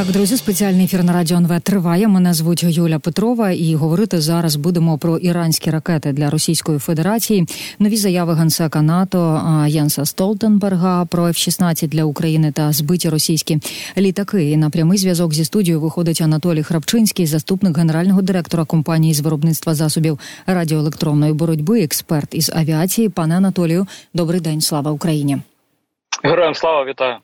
Так, друзі, спеціальний ефір на радіо НВ триває. Мене звуть Юля Петрова, і говорити зараз будемо про іранські ракети для Російської Федерації. Нові заяви генсека НАТО Єнса Столтенберга про F-16 для України та збиті російські літаки. І на прямий зв'язок зі студією виходить Анатолій Храпчинський, заступник генерального директора компанії з виробництва засобів радіоелектронної боротьби, експерт із авіації. Пане Анатолію, добрий день, слава Україні. Героям слава вітаю.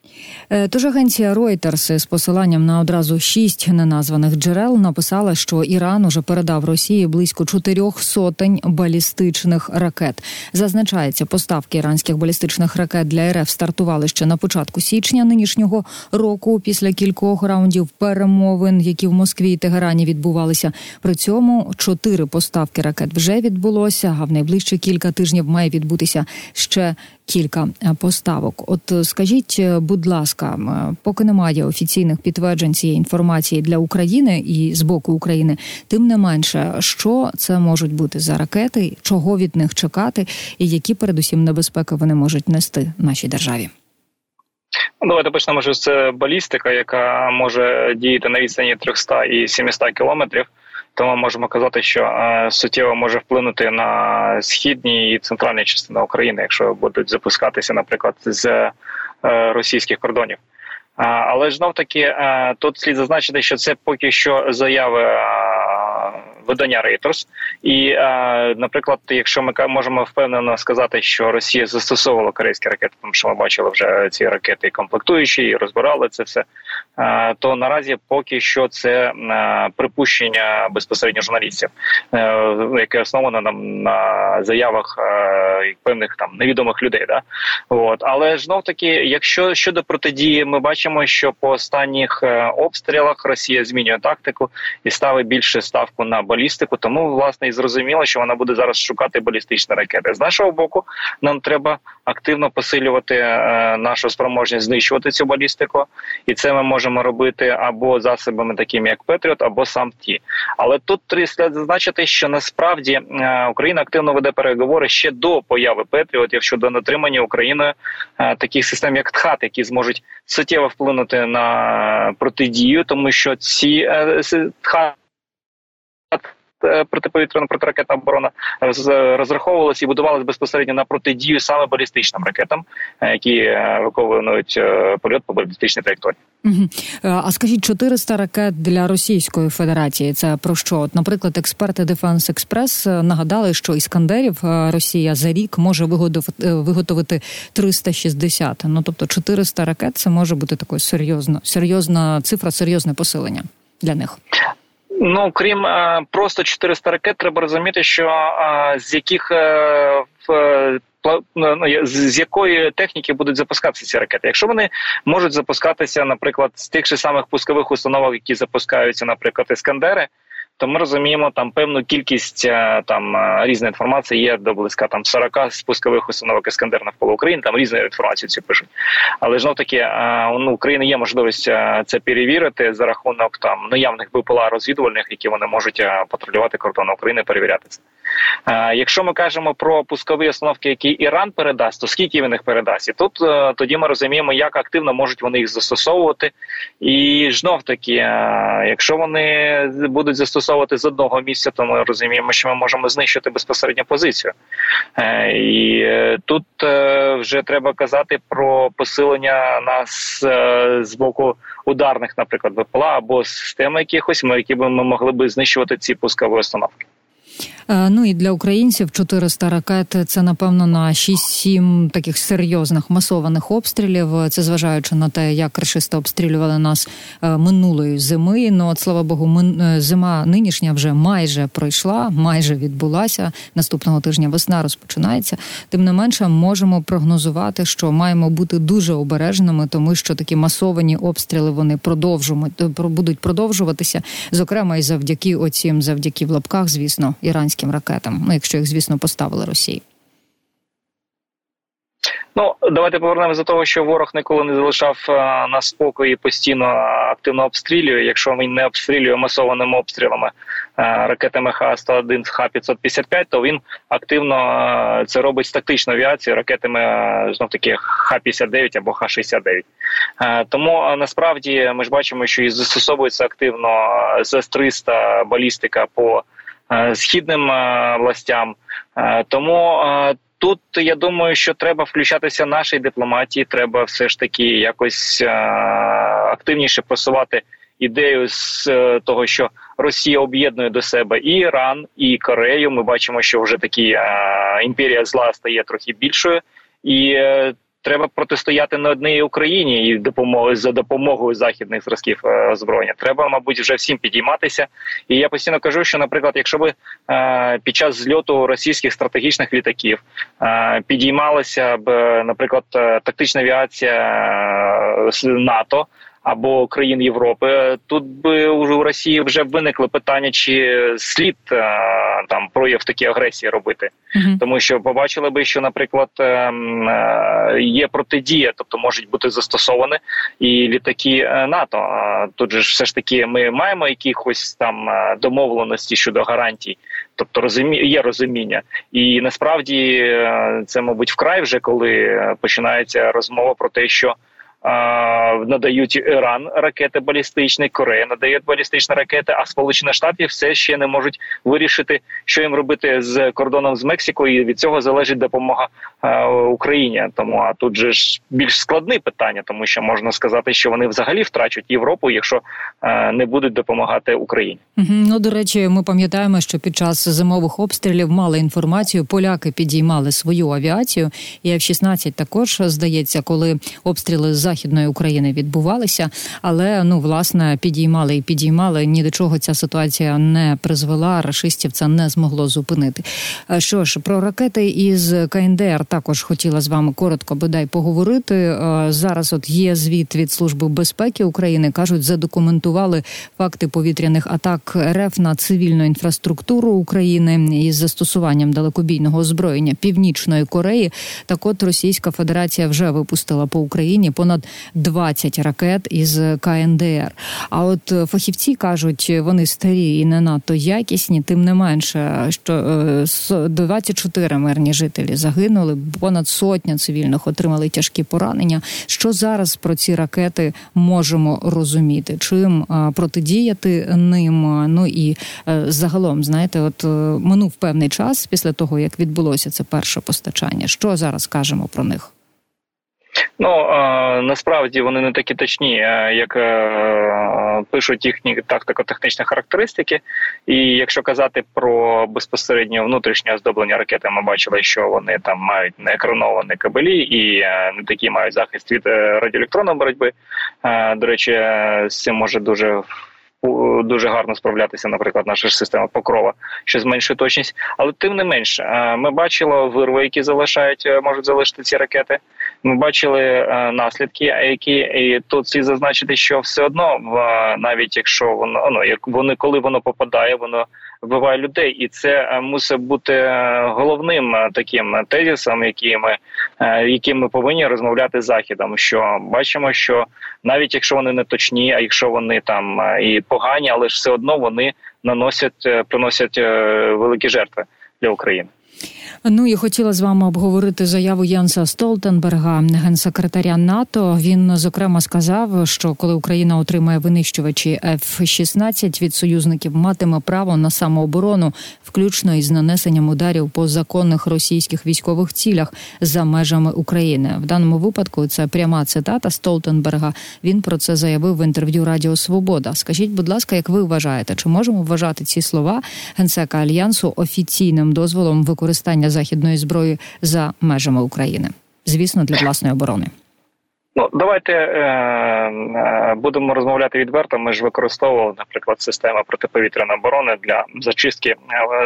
Е, тож агенція Reuters з посиланням на одразу шість неназваних джерел написала, що Іран уже передав Росії близько чотирьох сотень балістичних ракет. Зазначається, поставки іранських балістичних ракет для РФ стартували ще на початку січня нинішнього року, після кількох раундів перемовин, які в Москві і Тегерані відбувалися. При цьому чотири поставки ракет вже відбулося. А в найближчі кілька тижнів має відбутися ще кілька е, поставок. От е, скажіть, е, будь ласка, поки немає офіційних підтверджень цієї інформації для України і з боку України, тим не менше, що це можуть бути за ракети, чого від них чекати, і які передусім небезпеки вони можуть нести нашій державі. Ну, давайте почнемо це балістика, яка може діяти на відстані 300 і 700 кілометрів. Тому можемо казати, що е, суттєво може вплинути на східні і центральні частини України, якщо будуть запускатися, наприклад, з е, російських кордонів. Але ж знов таки е, тут слід зазначити, що це поки що заяви видання Reuters. І, наприклад, якщо ми можемо впевнено сказати, що Росія застосовувала корейські ракети, тому що ми бачили вже ці ракети комплектуючі і розбирали це все. То наразі поки що це припущення безпосередньо журналістів, е, яке основано на, на заявах е, певних там невідомих людей. Да? От. Але знов таки, якщо щодо протидії, ми бачимо, що по останніх е, обстрілах Росія змінює тактику і ставить більше ставку на балістику. Тому власне і зрозуміло, що вона буде зараз шукати балістичні ракети. З нашого боку, нам треба активно посилювати нашу спроможність знищувати цю балістику, і це ми можемо робити або засобами, такими як Петріот, або сам ті. Але тут слід зазначити, що насправді Україна активно веде переговори ще до появи Петріотів щодо натримання Україною е, таких систем, як ТХАТ, які зможуть суттєво вплинути на протидію, тому що ці е, ТХАТ Е, протиповітряна протиракетна оборона розраховувалася і будувалася безпосередньо на протидію саме балістичним ракетам, е, які е, виконують польот по балістичній траєкторії. А скажіть 400 ракет для Російської Федерації. Це про що? От, наприклад, експерти Defense Express нагадали, що іскандерів Росія за рік може виготовити 360. Ну тобто 400 ракет це може бути такою серйозно серйозна цифра, серйозне посилення для них. Ну крім е, просто 400 ракет, треба розуміти, що е, з яких е, в ну, з якої техніки будуть запускатися ці ракети. Якщо вони можуть запускатися, наприклад, з тих же самих пускових установок, які запускаються, наприклад, іскандери то ми розуміємо там певну кількість е, там е, різної інформації є до близька там 40 спускових установок Іскандер навколо України. Там різну інформацію ці пишуть. Але ж таки е, ну, України є можливість це перевірити за рахунок там наявних БПЛА розвідувальних, які вони можуть патрулювати кордон України, перевіряти це. Якщо ми кажемо про пускові установки, які Іран передасть, то скільки він їх передасть? І тут тоді ми розуміємо, як активно можуть вони їх застосовувати. І знов таки, якщо вони будуть застосовувати застосовувати з одного місця, то ми розуміємо, що ми можемо знищити безпосередньо позицію. Е, і е, тут е, вже треба казати про посилення нас з боку ударних, наприклад, ВПЛА або системи якихось, ми які б ми могли би знищувати ці пускові установки. Е, ну і для українців 400 ракет це напевно на 6-7 таких серйозних масованих обстрілів. Це зважаючи на те, як рашисти обстрілювали нас е, минулої зими. Ну от слава Богу, е, зима нинішня вже майже пройшла, майже відбулася. Наступного тижня весна розпочинається. Тим не менше, можемо прогнозувати, що маємо бути дуже обережними, тому що такі масовані обстріли вони продовжують будуть продовжуватися, зокрема і завдяки оцім, завдяки в лапках, звісно, іранським ракетам, ну якщо їх, звісно, поставили Росії. Ну давайте повернемося до того, що ворог ніколи не залишав нас спокою постійно активно обстрілює. Якщо він не обстрілює масованими обстрілами ракетами Х-101 Х-555, то він активно це робить з тактичної авіації ракетами знов таки Х-59 або Х-69. Тому насправді ми ж бачимо, що і застосовується активно С-300 балістика по східним властям. Тому Тут я думаю, що треба включатися нашій дипломатії. Треба все ж таки якось е, активніше просувати ідею з е, того, що Росія об'єднує до себе і Іран, і Корею. Ми бачимо, що вже такі е, імперія зла стає трохи більшою, і е, треба протистояти не одній Україні і допомоги за допомогою західних зразків е, озброєння. Треба, мабуть, вже всім підійматися. І я постійно кажу, що, наприклад, якщо би е, під час зльоту російських стратегічних літаків е, підіймалася б, наприклад, тактична авіація НАТО або країн Європи, тут би у Росії вже виникло питання, чи слід е, там прояв такі агресії робити, uh тому що побачили би, що, наприклад, е, е, є протидія, тобто можуть бути застосовані і літаки НАТО. Тут же все ж таки ми маємо якихось там домовленості щодо гарантій. Тобто розумі... є розуміння, і насправді це, мабуть, вкрай вже коли починається розмова про те, що надають Іран ракети балістичні, Корея надає балістичні ракети, а Сполучені Штати все ще не можуть вирішити, що їм робити з кордоном з Мексикою. і Від цього залежить допомога Україні. Тому а тут же ж більш складне питання, тому що можна сказати, що вони взагалі втрачать Європу, якщо не будуть допомагати Україні. Ну до речі, ми пам'ятаємо, що під час зимових обстрілів мали інформацію. Поляки підіймали свою авіацію, і F-16 також здається, коли обстріли з західної України відбувалися, але ну власне підіймали і підіймали. Ні до чого ця ситуація не призвела. Рашистів це не змогло зупинити. Е, що ж про ракети із КНДР також хотіла з вами коротко бодай поговорити. Е, зараз от є звіт від служби безпеки України. кажуть, задокументували факти повітряних атак РФ на цивільну інфраструктуру України із застосуванням далекобійного озброєння Північної Кореї. Так, от Російська Федерація вже випустила по Україні понад 20 ракет із КНДР. А от е, фахівці кажуть, вони старі і не надто якісні, тим не менше, що 24 е, мирні жителі загинули, понад сотня цивільних отримали тяжкі поранення. Що зараз про ці ракети можемо розуміти? Чим е, протидіяти ним? Ну і загалом, знаєте, от минув певний час після того, як відбулося це перше постачання. Що зараз кажемо про них? Ну насправді вони не такі точні, як е, пишуть їхні тактико-технічні характеристики. І якщо казати про безпосередньо внутрішнє оздоблення ракети, ми бачили, що вони там мають не екрановані кабелі і е, не такі мають захист від е, радіоелектронної боротьби. До речі, з цим може дуже дуже гарно справлятися, наприклад, наша ж система покрова, що зменшує точність. Але тим не менше, ми бачили вирви, які залишають, можуть залишити ці ракети. Ми бачили наслідки, які і тут слід зазначити, що все одно навіть якщо воно ну як вони коли воно попадає, воно вбиває людей, і це е, мусить бути е, головним е, таким тезисом, який ми, яким ми повинні розмовляти з західом. Що бачимо, що навіть якщо вони не точні, а якщо вони там і погані, але ж все одно вони наносять приносять великі жертви для України. Ну і хотіла з вами обговорити заяву Янса Столтенберга, генсекретаря НАТО. Він зокрема сказав, що коли Україна отримає винищувачі F-16, від союзників матиме право на самооборону, включно із нанесенням ударів по законних російських військових цілях за межами України. В даному випадку це пряма цитата Столтенберга. Він про це заявив в інтерв'ю Радіо Свобода. Скажіть, будь ласка, як ви вважаєте, чи можемо вважати ці слова генсека альянсу офіційним дозволом використання західної зброї за межами України, звісно, для власної оборони. Ну, давайте е, е, будемо розмовляти відверто. Ми ж використовували, наприклад, систему протиповітряної оборони для зачистки е,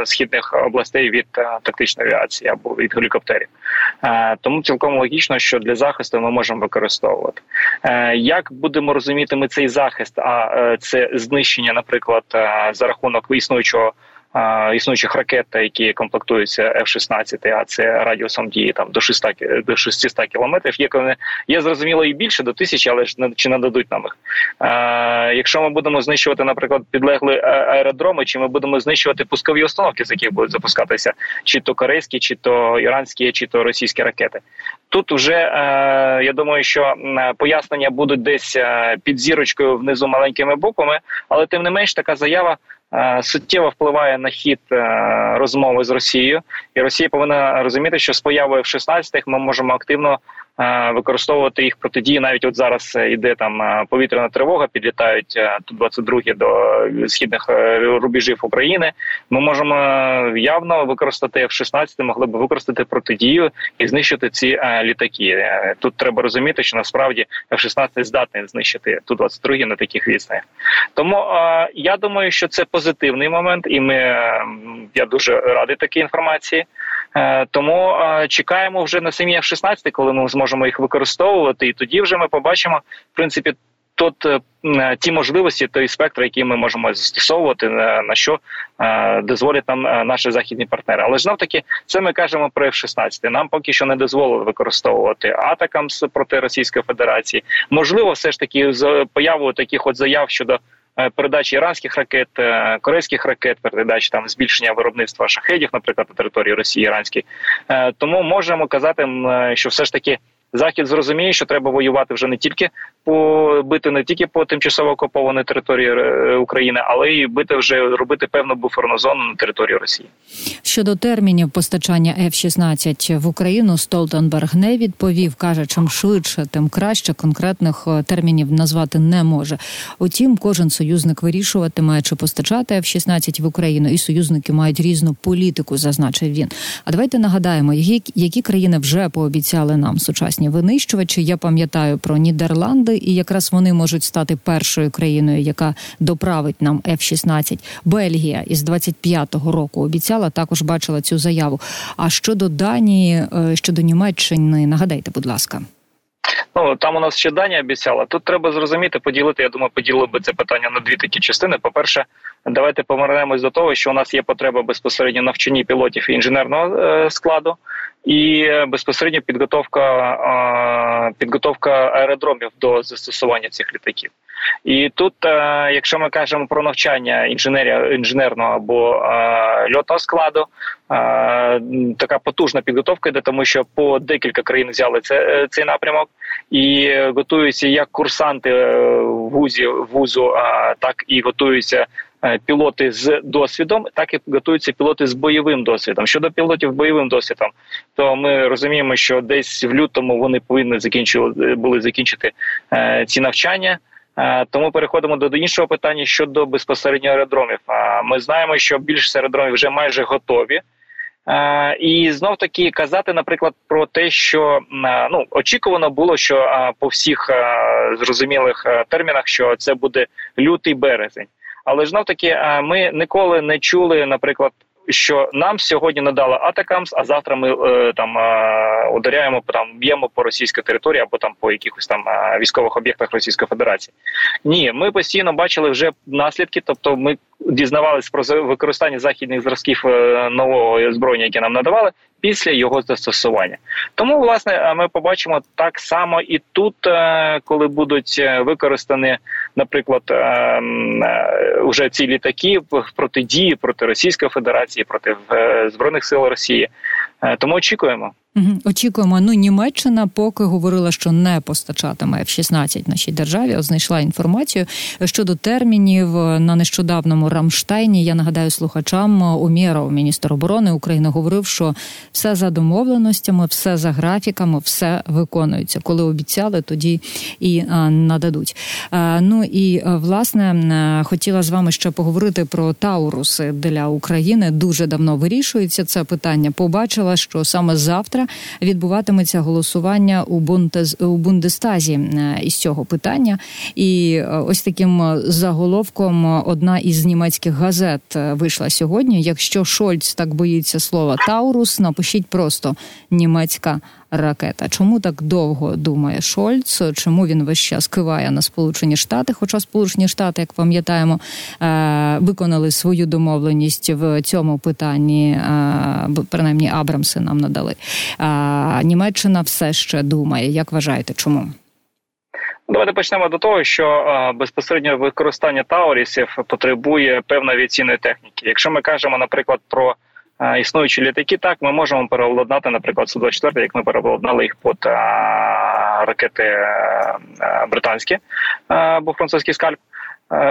східних областей від е, тактичної авіації або від гелікоптерів. Е, тому цілком логічно, що для захисту ми можемо використовувати. Е, як будемо розуміти ми цей захист? А це знищення, наприклад, за рахунок існуючого існуючих ракет, які комплектуються F-16, а це радіусом дії там до 600, до 600 кілометрів. Є є зрозуміло і більше до тисячі, але ж чи нададуть нам їх. Якщо ми будемо знищувати, наприклад, підлегли аеродроми, чи ми будемо знищувати пускові установки, з яких будуть запускатися, чи то корейські, чи то іранські, чи то російські ракети. Тут вже я думаю, що пояснення будуть десь під зірочкою внизу маленькими буквами, але тим не менш така заява. Е, суттєво впливає на хід е, розмови з Росією, і Росія повинна розуміти, що з появою в 16-х ми можемо активно використовувати їх протидії. Навіть от зараз йде там е, повітряна тривога, підлітають е, тут 22 до східних рубежів України. Ми можемо явно використати F-16, могли б використати протидію і знищити ці літаки. Тут треба розуміти, що насправді F-16 здатний знищити ту 22 на таких відстанях. Тому я думаю, що це позитивний момент, і ми я дуже радий такій інформації. Е, тому е, чекаємо вже на самі F-16, коли ми зможемо їх використовувати, і тоді вже ми побачимо в принципі. Тут е, ті можливості, той спектр, який ми можемо застосовувати, на що дозволять нам наші західні партнери. Але знов таки це ми кажемо про F-16. Нам поки що не дозволили використовувати атакам проти Російської Федерації. Можливо, все ж таки з появою таких от заяв щодо. Е, передачі іранських ракет, е, корейських ракет, передачі там збільшення виробництва шахедів, наприклад, на території Росії іранській. Е, тому можемо казати, що все ж таки захід зрозуміє, що треба воювати вже не тільки по бити не тільки по тимчасово окупованій території е, України, але й бити вже робити певну буферну зону на території Росії. Щодо термінів постачання F-16 в Україну Столтенберг не відповів. каже, чим швидше, тим краще конкретних е, термінів назвати не може. Утім, кожен союзник вирішуватиме, чи постачати F-16 в Україну, і союзники мають різну політику, зазначив він. А давайте нагадаємо, які, які країни вже пообіцяли нам сучасні винищувачі. Я пам'ятаю про Нідерланди. Нідерланди, і якраз вони можуть стати першою країною, яка доправить нам F-16. Бельгія із 25-го року обіцяла також бачила цю заяву. А щодо Данії, е, щодо Німеччини, нагадайте, будь ласка. Ну там у нас ще Данія обіцяла. Тут треба зрозуміти, поділити. Я думаю, поділили би це питання на дві такі частини. По перше, давайте повернемось до того, що у нас є потреба безпосередньо навчанні пілотів і інженерного е, складу і безпосередньо підготовка підготовка аеродромів до застосування цих літаків. І тут, якщо ми кажемо про навчання інженерія інженерного або льотного складу, така потужна підготовка йде, тому що по декілька країн взяли це, цей напрямок і готуються як курсанти е, вузі вузу, так і готуються Е, пілоти з досвідом, так і готуються пілоти з бойовим досвідом. Щодо пілотів з бойовим досвідом, то ми розуміємо, що десь в лютому вони повинні закінчити були закінчити е, ці навчання. Е, тому переходимо до іншого питання щодо безпосередньо аеродромів. Ми знаємо, що більшість аеродромів вже майже готові. І знов таки казати, наприклад, про те, що ну очікувано було, що по всіх зрозумілих термінах, що це буде лютий березень. Але знов таки ми ніколи не чули, наприклад, що нам сьогодні надали Атакамс, а завтра ми е, там е, ударяємо там, б'ємо по російській території або там по якихось там е, військових об'єктах Російської Федерації. Ні, ми постійно бачили вже наслідки, тобто ми дізнавалися про використання західних зразків е, нового озброєння, яке нам надавали, після його застосування. Тому, власне, ми побачимо так само і тут, е, коли будуть е, використані, наприклад, вже ці літаки протидії проти Російської Федерації, проти збройних сил Росії. Тому очікуємо. Очікуємо. Ну Німеччина поки говорила, що не постачатиме F-16 нашій державі. Знайшла інформацію щодо термінів на нещодавному Рамштайні. Я нагадаю слухачам Умєров, міністр оборони України, говорив, що все за домовленостями, все за графіками, все виконується. Коли обіцяли, тоді і нададуть. Ну і власне хотіла з вами ще поговорити про Тауруси для України. Дуже давно вирішується це питання. Побачила, що саме завтра завтра відбуватиметься голосування у Бунтез у Бундестазі е, із цього питання. І е, ось таким заголовком одна із німецьких газет е, вийшла сьогодні. Якщо Шольц так боїться слова Таурус, напишіть просто німецька ракета. Чому так довго думає Шольц? Чому він весь час киває на Сполучені Штати? Хоча Сполучені Штати, як пам'ятаємо, е, виконали свою домовленість в цьому питанні, е, принаймні Абрамси нам надали. Німеччина все ще думає. Як вважаєте, чому? Давайте почнемо до того, що безпосередньо використання таурісів потребує певної авіаційної техніки. Якщо ми кажемо, наприклад, про існуючі літаки, так ми можемо переобладнати, наприклад, су 24 як ми переобладнали їх під ракети британські або французький скальп.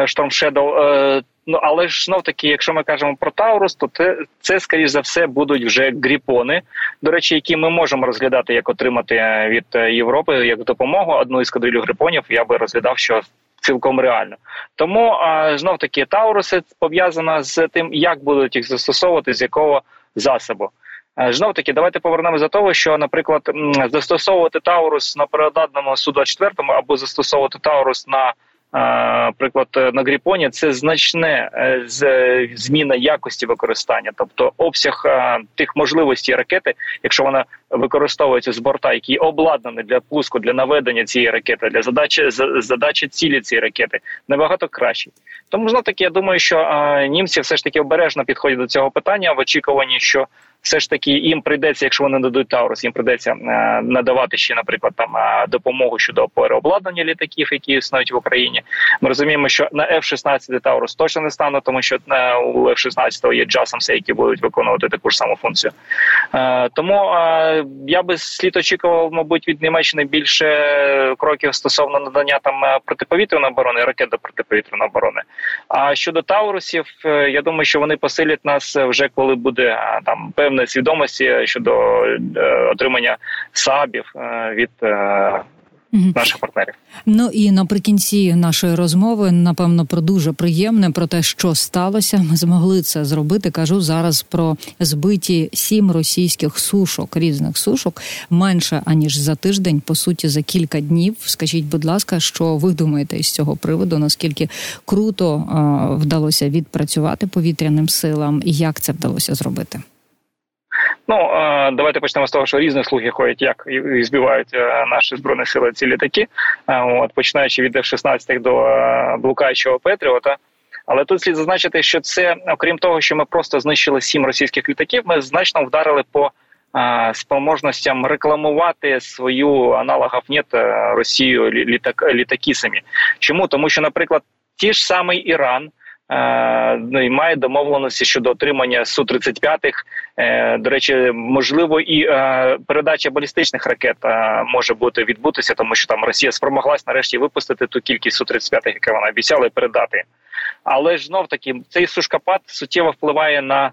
Шторм Shadow. Ну але ж знов таки, якщо ми кажемо про Таурус, то це, це скоріш за все будуть вже гріпони. До речі, які ми можемо розглядати як отримати від Європи як допомогу. Одну із кадрилю грипонів я би розглядав, що цілком реально. Тому знов таки Тауруси пов'язана з тим, як будуть їх застосовувати, з якого засобу. Знов таки, давайте повернемося до того, що, наприклад, застосовувати Таурус на переданому су 24 або застосовувати Таурус на Приклад на Гріпоні це значне е, зміна якості використання, тобто обсяг тих можливостей ракети, якщо вона використовується з борта, який обладнаний для пуску для наведення цієї ракети, для задачі задачі цілі цієї ракети, набагато кращий. Тому знов таки я думаю, що німці все ж таки обережно підходять до цього питання в очікуванні, що все ж таки їм прийдеться, якщо вони дадуть Таурус, їм прийдеться е, надавати ще, наприклад, там е, допомогу щодо переобладнання літаків, які існують в Україні. Ми розуміємо, що на F-16 Таурус точно не стане, тому що е, у F-16 є джасамси, які будуть виконувати таку ж саму функцію. Тому я би слід очікував, мабуть, від Німеччини більше кроків стосовно надання там протиповітряної оборони, ракет до протиповітряної оборони. А щодо Таурусів, я думаю, що вони посилять нас вже коли буде там певної свідомості щодо е, отримання сабів е, від е, наших партнерів. Ну і наприкінці нашої розмови, напевно, про дуже приємне про те, що сталося. Ми змогли це зробити. Кажу зараз про збиті сім російських сушок, різних сушок менше аніж за тиждень, по суті, за кілька днів. Скажіть, будь ласка, що ви думаєте із цього приводу? Наскільки круто е- вдалося відпрацювати повітряним силам, і як це вдалося зробити? Ну давайте почнемо з того, що різні слухи ходять, як і збивають е, наші збройні сили ці літаки. От починаючи від F-16 до е, блукаючого Петріота. Але тут слід зазначити, що це, окрім того, що ми просто знищили сім російських літаків, ми значно вдарили по спроможностям рекламувати свою аналогов нет е, Росію літак, літаки самі. Чому тому, що, наприклад, ті ж самий Іран. Е, ну, і має домовленості щодо отримання су 35 е, До речі, можливо, і е, передача балістичних ракет може бути відбутися, тому що там Росія спромоглась нарешті випустити ту кількість су 35 яку вона обіцяла передати. Але ж знов таки цей сушкопад суттєво впливає на Е,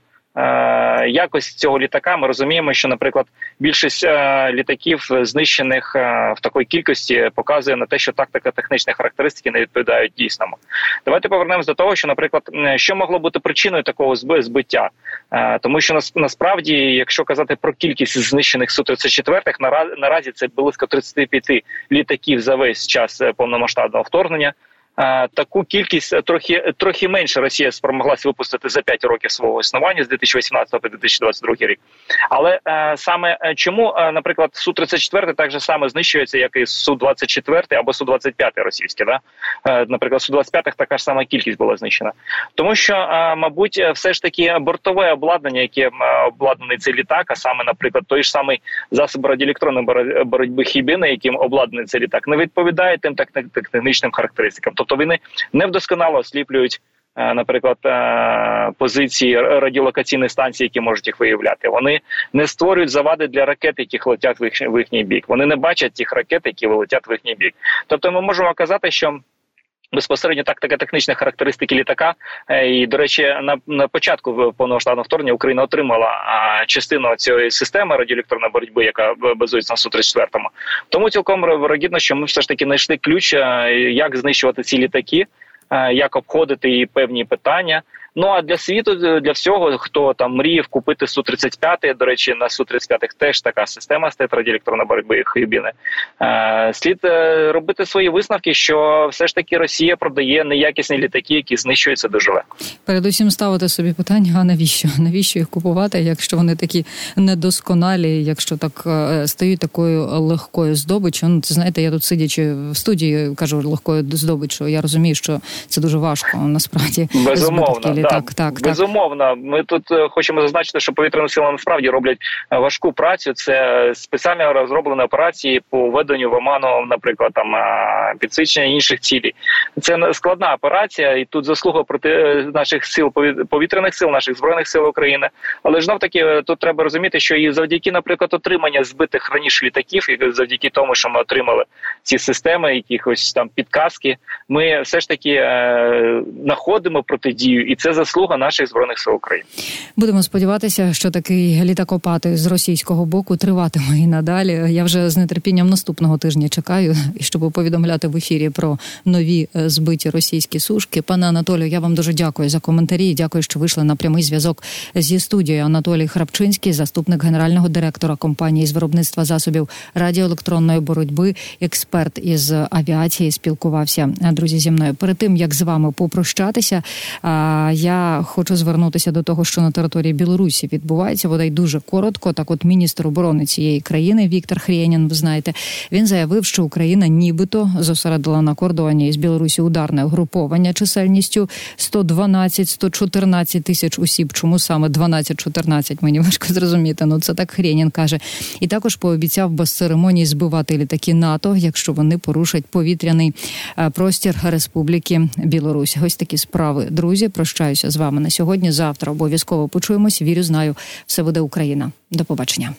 якось цього літака ми розуміємо, що, наприклад, більшість е, літаків знищених е, в такій кількості показує на те, що тактика технічні характеристики не відповідають дійсному. Давайте повернемось до того, що, наприклад, що могло бути причиною такого збиття, тому що насправді, якщо казати про кількість знищених су 34 наразі це близько 35 літаків за весь час повномасштабного вторгнення. Е, таку кількість е, трохи трохи менше Росія спромоглася випустити за 5 років свого існування з 2018 по 2022 рік. Але е, саме чому, наприклад, су 34 так же саме знищується, як і су 24 або су 25 російське, да наприклад, су 25 така ж сама кількість була знищена, тому що, мабуть, все ж таки бортове обладнання, яке обладнаний цей літак, а саме, наприклад, той ж самий засоб радіоелектронної боротьби хібіни, яким обладнаний цей літак, не відповідає тим технічним характеристикам. Тобто вони не вдосконало осліплюють, е, наприклад, е, позиції радіолокаційних станцій, які можуть їх виявляти. Вони не створюють завади для ракет, які летять в їхній бік. Вони не бачать тих ракет, які летять в їхній бік. Тобто, ми можемо казати, що. Безпосередньо тактика технічна характеристики літака, е, і до речі, на на початку повномасштабного вторгнення Україна отримала частину цієї системи радіоелектронної боротьби, яка базується на су 34 Тому цілком вирогідно, що ми все ж таки знайшли ключ, як знищувати ці літаки, як обходити і певні питання. Ну а для світу, для всього, хто там мріяв купити су 35 до речі, на су 35 теж така система стоїть радіоелектронної боротьби хибіни. Е, слід е, робити свої висновки, що все ж таки Росія продає неякісні літаки, які знищуються дуже легко. Передусім ставити собі питання: а навіщо? Навіщо їх купувати, якщо вони такі недосконалі, якщо так е, стають такою легкою здобиччю? Ну, це знаєте, я тут сидячи в студії, кажу легкою здобиччю, Я розумію, що це дуже важко насправді. Безумовно. Так, так, безумовно. Ми тут хочемо зазначити, що повітряні сили насправді роблять важку працю. Це спеціально розроблені операції по введенню в оману, наприклад, там підсвічення інших цілей. Це складна операція, і тут заслуга проти е, наших сил повітряних сил, наших збройних сил України. Але ж таки е, тут треба розуміти, що і завдяки, наприклад, отримання збитих раніше літаків, і завдяки тому, що ми отримали ці системи, якихось там підказки, ми все ж таки е, знаходимо протидію, і це заслуга наших збройних сил України. Будемо сподіватися, що такий літакопад з російського боку триватиме і надалі. Я вже з нетерпінням наступного тижня чекаю, щоб повідомляти в ефірі про нові е, збиті російські сушки. Пане Анатолію, я вам дуже дякую за коментарі. Дякую, що вийшли на прямий зв'язок зі студією. Анатолій Храпчинський, заступник генерального директора компанії з виробництва засобів радіоелектронної боротьби, експерт із авіації, спілкувався друзі зі мною. Перед тим як з вами попрощатися, я хочу звернутися до того, що на території Білорусі відбувається бодай дуже коротко. Так, от міністр оборони цієї країни Віктор Хрєнін, ви знаєте, він заявив, що Україна нібито зосередила на кордоні із Білорусі ударне угруповання чисельністю 112-114 тисяч осіб. Чому саме 12-14, Мені важко зрозуміти. Ну це так Хрєнін каже. І також пообіцяв без церемонії збивати літаки НАТО, якщо вони порушать повітряний е, простір Республіки Білорусь. Ось такі справи. Друзі, прощаюся з вами на сьогодні. Завтра обов'язково почуємось. Вірю, знаю, все буде Україна. До побачення.